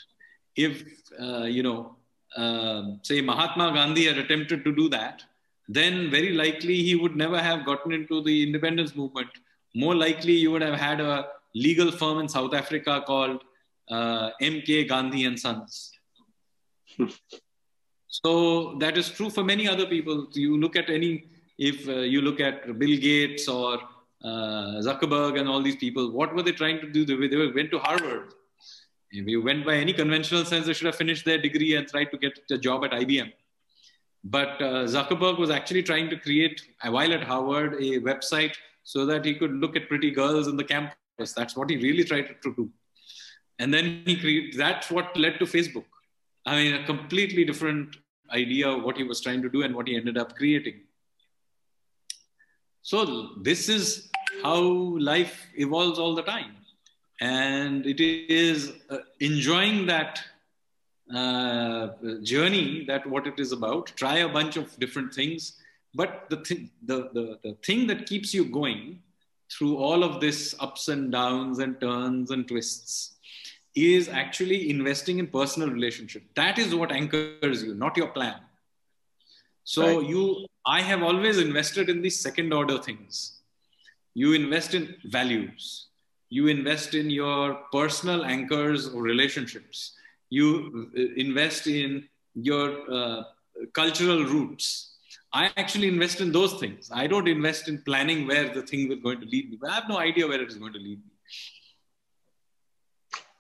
If, uh, you know, uh, say Mahatma Gandhi had attempted to do that, then very likely he would never have gotten into the independence movement. More likely, you would have had a legal firm in South Africa called uh, MK Gandhi and Sons. so that is true for many other people. You look at any, if uh, you look at Bill Gates or uh, Zuckerberg and all these people, what were they trying to do? They, they went to Harvard. If you went by any conventional sense, they should have finished their degree and tried to get a job at IBM. But uh, Zuckerberg was actually trying to create, while at Harvard, a website so that he could look at pretty girls in the campus. That's what he really tried to do. And then he created, that's what led to Facebook. I mean, a completely different idea of what he was trying to do and what he ended up creating. So this is how life evolves all the time. And it is uh, enjoying that uh, journey that what it is about try a bunch of different things but the, th- the, the, the thing that keeps you going through all of this ups and downs and turns and twists is actually investing in personal relationship that is what anchors you not your plan so right. you i have always invested in these second order things you invest in values you invest in your personal anchors or relationships you uh, invest in your uh, cultural roots. I actually invest in those things. I don't invest in planning where the thing is going to lead me. I have no idea where it is going to lead me.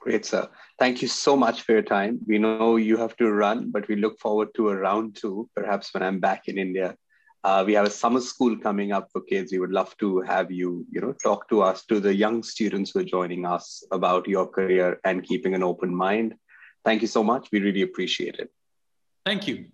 Great, sir. Thank you so much for your time. We know you have to run, but we look forward to a round two, perhaps when I'm back in India. Uh, we have a summer school coming up for kids. We would love to have you, you know, talk to us, to the young students who are joining us about your career and keeping an open mind. Thank you so much. We really appreciate it. Thank you.